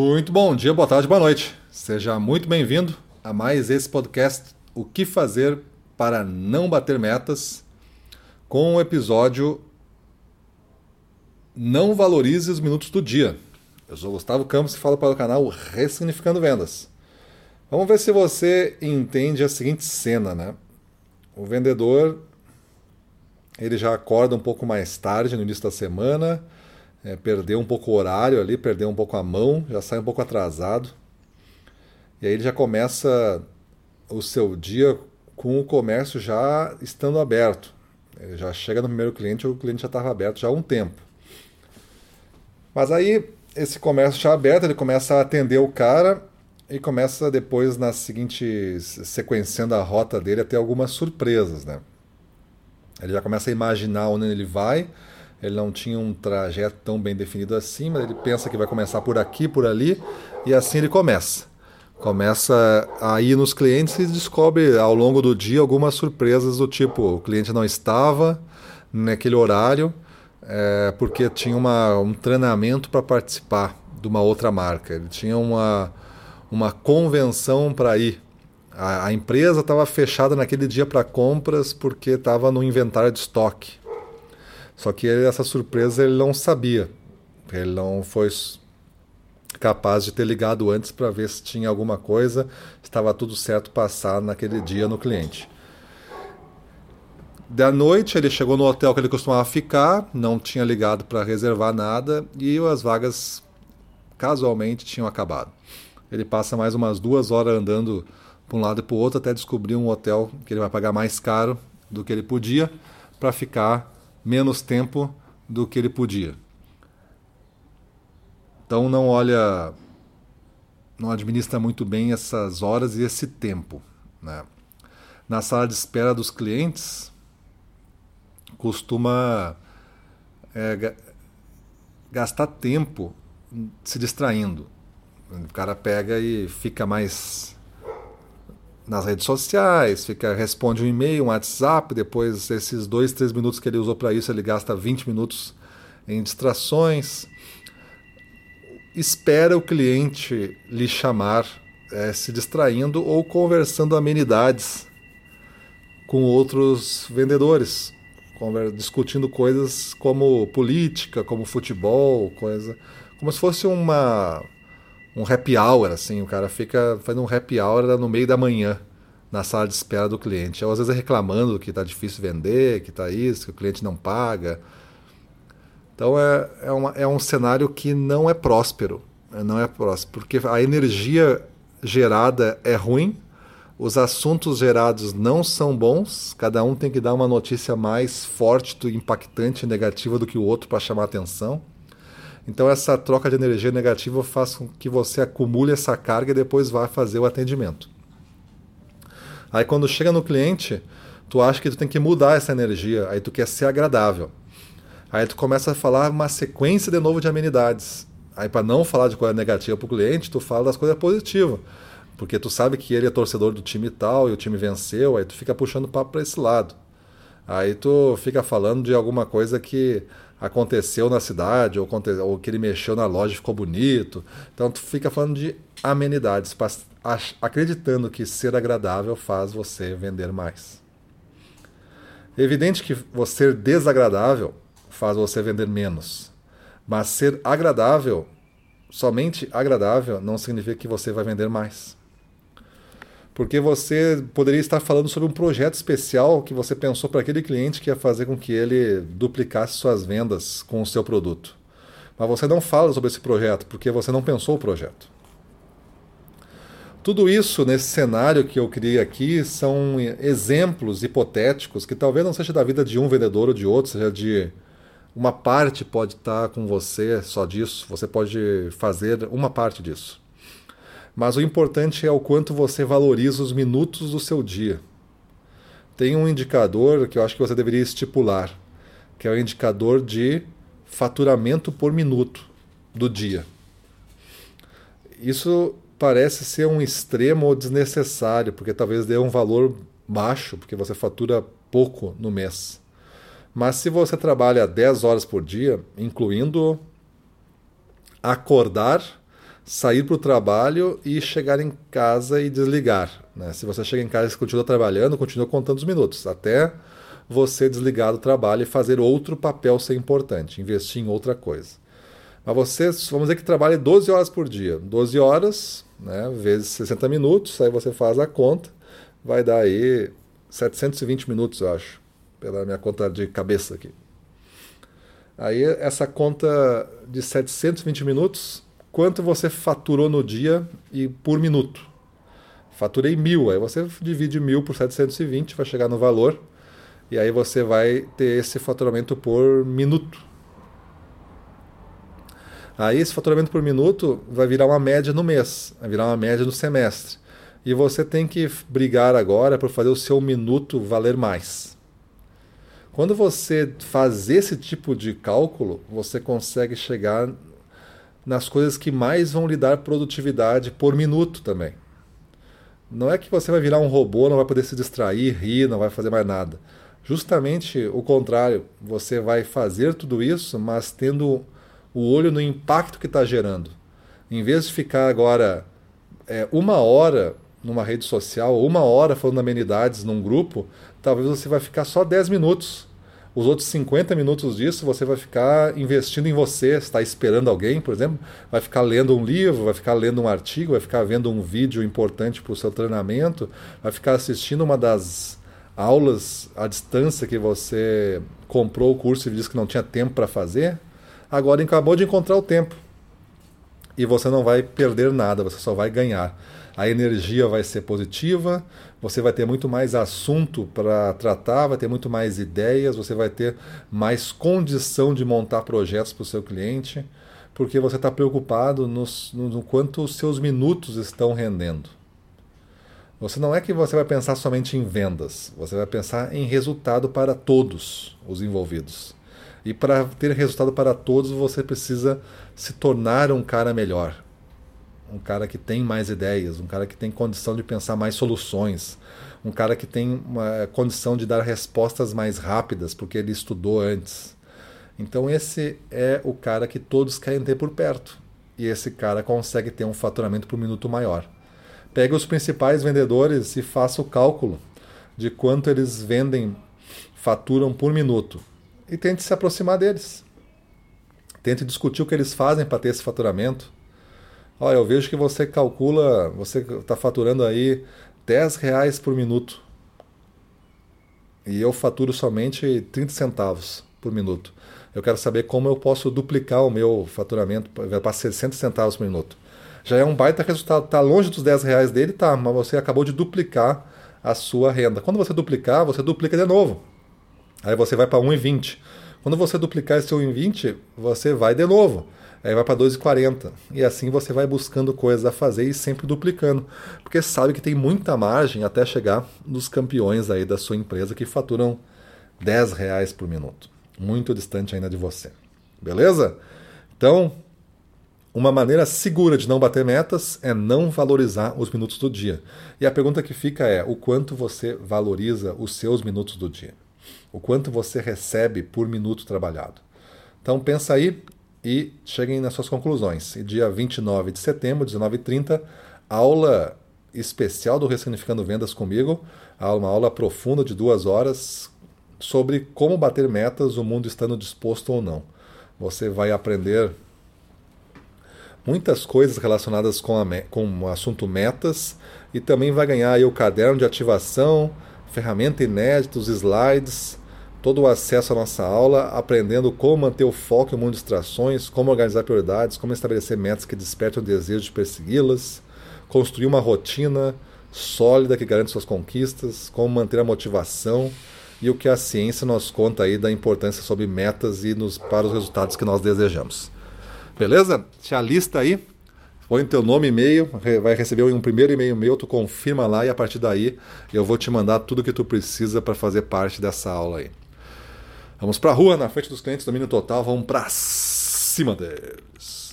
Muito bom dia, boa tarde, boa noite. Seja muito bem-vindo a mais esse podcast O que fazer para não bater metas, com o episódio Não valorize os minutos do dia. Eu sou Gustavo Campos e falo para o canal Ressignificando Vendas. Vamos ver se você entende a seguinte cena, né? O vendedor ele já acorda um pouco mais tarde no início da semana, é, perdeu um pouco o horário ali, perdeu um pouco a mão, já sai um pouco atrasado. E aí ele já começa o seu dia com o comércio já estando aberto. Ele já chega no primeiro cliente, o cliente já estava aberto já há um tempo. Mas aí esse comércio já aberto, ele começa a atender o cara e começa depois na seguinte sequenciando a rota dele a ter algumas surpresas, né? Ele já começa a imaginar onde ele vai. Ele não tinha um trajeto tão bem definido assim, mas ele pensa que vai começar por aqui, por ali, e assim ele começa. Começa a ir nos clientes e descobre ao longo do dia algumas surpresas do tipo: o cliente não estava naquele horário é, porque tinha uma, um treinamento para participar de uma outra marca. Ele tinha uma, uma convenção para ir a, a empresa estava fechada naquele dia para compras porque estava no inventário de estoque. Só que ele, essa surpresa ele não sabia. Ele não foi capaz de ter ligado antes para ver se tinha alguma coisa, estava tudo certo passar naquele dia no cliente. Da noite ele chegou no hotel que ele costumava ficar, não tinha ligado para reservar nada e as vagas casualmente tinham acabado. Ele passa mais umas duas horas andando para um lado e para o outro até descobrir um hotel que ele vai pagar mais caro do que ele podia para ficar menos tempo do que ele podia. Então não olha, não administra muito bem essas horas e esse tempo. Né? Na sala de espera dos clientes, costuma é, gastar tempo se distraindo. O cara pega e fica mais nas redes sociais, fica responde um e-mail, um WhatsApp, depois esses dois, três minutos que ele usou para isso, ele gasta 20 minutos em distrações. Espera o cliente lhe chamar, é, se distraindo ou conversando amenidades com outros vendedores, discutindo coisas como política, como futebol, coisa, como se fosse uma um happy hour, assim, o cara fica fazendo um happy hour no meio da manhã na sala de espera do cliente. Ou às vezes é reclamando que está difícil vender, que está isso, que o cliente não paga. Então é, é, uma, é um cenário que não é próspero. É, não é próspero, porque a energia gerada é ruim, os assuntos gerados não são bons, cada um tem que dar uma notícia mais forte, impactante negativa do que o outro para chamar atenção. Então essa troca de energia negativa faz com que você acumule essa carga e depois vá fazer o atendimento. Aí quando chega no cliente, tu acha que tu tem que mudar essa energia, aí tu quer ser agradável. Aí tu começa a falar uma sequência de novo de amenidades. Aí para não falar de coisa negativa para o cliente, tu fala das coisas positivas. Porque tu sabe que ele é torcedor do time tal e o time venceu, aí tu fica puxando papo para esse lado. Aí tu fica falando de alguma coisa que aconteceu na cidade, ou, ou que ele mexeu na loja e ficou bonito. Então tu fica falando de amenidades, acreditando que ser agradável faz você vender mais. É evidente que ser desagradável faz você vender menos. Mas ser agradável, somente agradável, não significa que você vai vender mais porque você poderia estar falando sobre um projeto especial que você pensou para aquele cliente que ia fazer com que ele duplicasse suas vendas com o seu produto. Mas você não fala sobre esse projeto porque você não pensou o projeto. Tudo isso nesse cenário que eu criei aqui são exemplos hipotéticos que talvez não seja da vida de um vendedor ou de outro, seja de uma parte pode estar com você só disso, você pode fazer uma parte disso. Mas o importante é o quanto você valoriza os minutos do seu dia. Tem um indicador que eu acho que você deveria estipular, que é o indicador de faturamento por minuto do dia. Isso parece ser um extremo ou desnecessário, porque talvez dê um valor baixo, porque você fatura pouco no mês. Mas se você trabalha 10 horas por dia, incluindo acordar sair para o trabalho e chegar em casa e desligar. Né? Se você chega em casa e continua trabalhando, continua contando os minutos, até você desligar do trabalho e fazer outro papel ser importante, investir em outra coisa. Mas você, vamos dizer que trabalhe 12 horas por dia. 12 horas, né, vezes 60 minutos, aí você faz a conta, vai dar aí 720 minutos, eu acho, pela minha conta de cabeça aqui. Aí essa conta de 720 minutos quanto você faturou no dia e por minuto. Faturei mil, aí você divide mil por 720, vai chegar no valor, e aí você vai ter esse faturamento por minuto. Aí esse faturamento por minuto vai virar uma média no mês, vai virar uma média no semestre. E você tem que brigar agora para fazer o seu minuto valer mais. Quando você faz esse tipo de cálculo, você consegue chegar nas coisas que mais vão lhe dar produtividade por minuto também. Não é que você vai virar um robô, não vai poder se distrair, rir, não vai fazer mais nada. Justamente o contrário, você vai fazer tudo isso, mas tendo o olho no impacto que está gerando. Em vez de ficar agora é, uma hora numa rede social, uma hora falando amenidades num grupo, talvez você vai ficar só 10 minutos os outros 50 minutos disso você vai ficar investindo em você, está esperando alguém, por exemplo, vai ficar lendo um livro, vai ficar lendo um artigo, vai ficar vendo um vídeo importante para o seu treinamento, vai ficar assistindo uma das aulas à distância que você comprou o curso e disse que não tinha tempo para fazer. Agora acabou de encontrar o tempo. E você não vai perder nada, você só vai ganhar a energia vai ser positiva, você vai ter muito mais assunto para tratar, vai ter muito mais ideias, você vai ter mais condição de montar projetos para o seu cliente, porque você está preocupado no, no quanto os seus minutos estão rendendo. Você não é que você vai pensar somente em vendas, você vai pensar em resultado para todos os envolvidos. E para ter resultado para todos, você precisa se tornar um cara melhor, um cara que tem mais ideias, um cara que tem condição de pensar mais soluções, um cara que tem uma condição de dar respostas mais rápidas, porque ele estudou antes. Então, esse é o cara que todos querem ter por perto. E esse cara consegue ter um faturamento por minuto maior. Pegue os principais vendedores e faça o cálculo de quanto eles vendem, faturam por minuto. E tente se aproximar deles. Tente discutir o que eles fazem para ter esse faturamento Olha, eu vejo que você calcula, você está faturando aí 10 reais por minuto. E eu faturo somente 30 centavos por minuto. Eu quero saber como eu posso duplicar o meu faturamento para 60 centavos por minuto. Já é um baita resultado. Está longe dos 10 reais dele, tá, mas você acabou de duplicar a sua renda. Quando você duplicar, você duplica de novo. Aí você vai para 1,20. Quando você duplicar esse 1,20, você vai de novo aí vai para 2,40. E assim você vai buscando coisas a fazer e sempre duplicando, porque sabe que tem muita margem até chegar nos campeões aí da sua empresa que faturam 10 reais por minuto. Muito distante ainda de você. Beleza? Então, uma maneira segura de não bater metas é não valorizar os minutos do dia. E a pergunta que fica é: o quanto você valoriza os seus minutos do dia? O quanto você recebe por minuto trabalhado? Então pensa aí e cheguem nas suas conclusões. E dia 29 de setembro, 19h30, aula especial do Ressignificando Vendas comigo, uma aula profunda de duas horas sobre como bater metas, o mundo estando disposto ou não. Você vai aprender muitas coisas relacionadas com, a, com o assunto metas e também vai ganhar o caderno de ativação, ferramenta inédita, os slides, todo o acesso à nossa aula, aprendendo como manter o foco em mundo de distrações, como organizar prioridades, como estabelecer metas que despertam o desejo de persegui-las, construir uma rotina sólida que garante suas conquistas, como manter a motivação e o que a ciência nos conta aí da importância sobre metas e nos, para os resultados que nós desejamos. Beleza? Te alista aí, põe teu nome e e-mail, vai receber um primeiro e-mail meu, tu confirma lá e a partir daí eu vou te mandar tudo que tu precisa para fazer parte dessa aula aí. Vamos para a rua, na frente dos clientes, domínio total, vamos para cima deles.